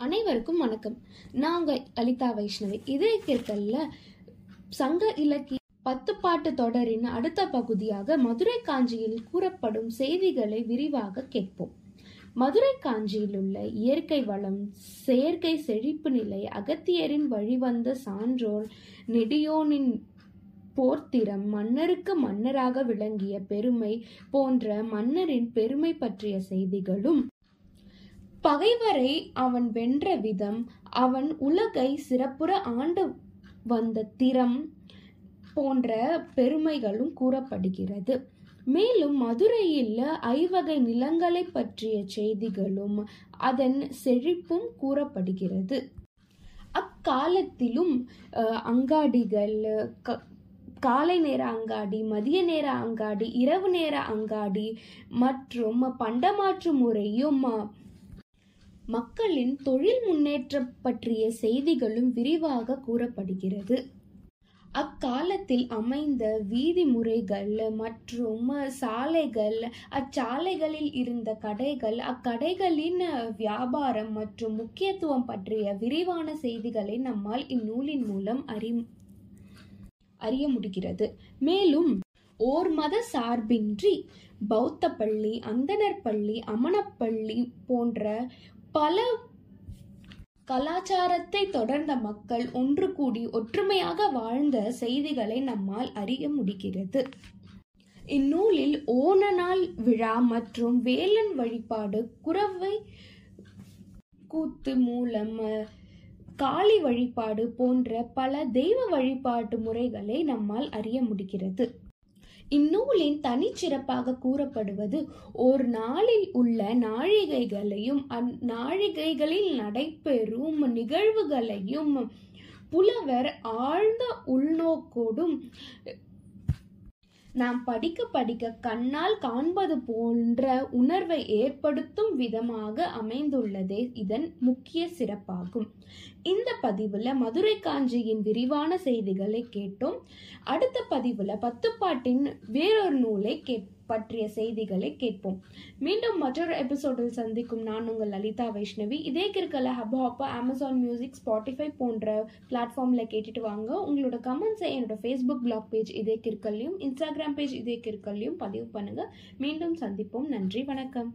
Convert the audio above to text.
அனைவருக்கும் வணக்கம். நான் உங்கள் லலிதா வைஷ்ணவி. இதே கேட்கல சங்க இலக்கிய பத்து பாட்டு தொடரின் அடுத்த பகுதியாக மதுரை காஞ்சியில் கூறப்படும் செய்திகளை விரிவாக கேட்போம். மதுரை காஞ்சியில் உள்ள இயற்கை வளம் செயற்கை செழிப்பு நிலை அகத்தியரின் வழிவந்த சான்றோர் நெடியோனின் போர்த்திறம் மன்னருக்கு மன்னராக விளங்கிய பெருமை போன்ற மன்னரின் பெருமை பற்றிய செய்திகளும் பகைவரை அவன் வென்ற விதம் அவன் உலகை சிறப்புற ஆண்டு வந்த திறம் போன்ற பெருமைகளும் கூறப்படுகிறது. மேலும் மதுரையில் ஐவகை நிலங்களை பற்றிய செய்திகளும் அதன் செழிப்பும் கூறப்படுகிறது. அக்காலத்திலும் அங்காடிகள் க- காலை நேர அங்காடி மதிய நேர அங்காடி இரவு நேர அங்காடி மற்றும் பண்டமாற்று முறையும் மக்களின் தொழில் முன்னேற்றம் பற்றிய செய்திகளும் விரிவாக கூறப்படுகிறது. அக்காலத்தில் அமைந்த வீதி முறைகள் மற்றும் சாலைகள் அச்சாலைகளில் இருந்த கடைகள் அக்கடைகளின் வியாபாரம் மற்றும் முக்கியத்துவம் பற்றிய விரிவான செய்திகளை நம்மால் இந்நூலின் மூலம் அறி அறிய முடிகிறது. மேலும் ஓர் மத சார்பின்றி பௌத்த பள்ளி அந்தணர் பள்ளி அமணப்பள்ளி போன்ற பல கலாச்சாரத்தை தொடர்ந்த மக்கள் ஒன்று கூடி ஒற்றுமையாக வாழ்ந்த செய்திகளை நம்மால் அறிய முடிகிறது. இந்நூலில் ஓணநாள் விழா மற்றும் வேலன் வழிபாடு குறவை கூத்து மூலம் காளி வழிபாடு போன்ற பல தெய்வ வழிபாட்டு முறைகளை நம்மால் அறிய முடிகிறது. இந்நூலின் தனிச்சிறப்பாக கூறப்படுவது ஒரு நாளில் உள்ள நாழிகைகளையும் அந்நாழிகைகளில் நடைபெறும் நிகழ்வுகளையும் புலவர் ஆழ்ந்த உள்நோக்கோடும் நாம் படிக்க படிக்க கண்ணால் காண்பது போன்ற உணர்வை ஏற்படுத்தும் விதமாக அமைந்துள்ளதே இதன் முக்கிய சிறப்பாகும். இந்த பதிவுல மதுரை காஞ்சியின் விரிவான செய்திகளை கேட்டோம். அடுத்த பதிவுல பத்துப்பாட்டின் வேறொரு நூலை கேட் பற்றிய செய்திகளை கேட்போம். மீண்டும் மற்றொரு எபிசோடில் சந்திக்கும் நான் உங்கள் லலிதா வைஷ்ணவி. இதே கிற்கல ஹப் ஹாப்பா அமேசான் மியூசிக் ஸ்பாட்டிஃபை போன்ற பிளாட்ஃபார்மில் கேட்டுட்டு வாங்க. உங்களோட கமெண்ட்ஸை என்னோட ஃபேஸ்புக் பிளாக் பேஜ் இதே கிற்கல்லையும் இன்ஸ்டாகிராம் பேஜ் இதே கிற்கல்லையும் பதிவு பண்ணுங்க. மீண்டும் சந்திப்போம். நன்றி வணக்கம்.